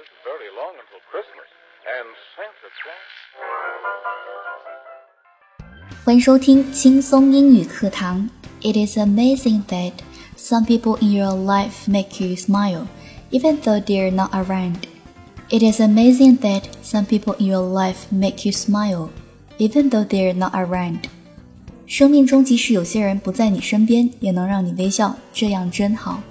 isn't very long until Christmas, and Santa Claus. 欢迎收听轻松英语课堂。It is amazing that some people in your life make you smile, even though they're not around. It is amazing that some people in your life make you smile, even though they're not around. 生命中即使有些人不在你身边，也能让你微笑，这样真好。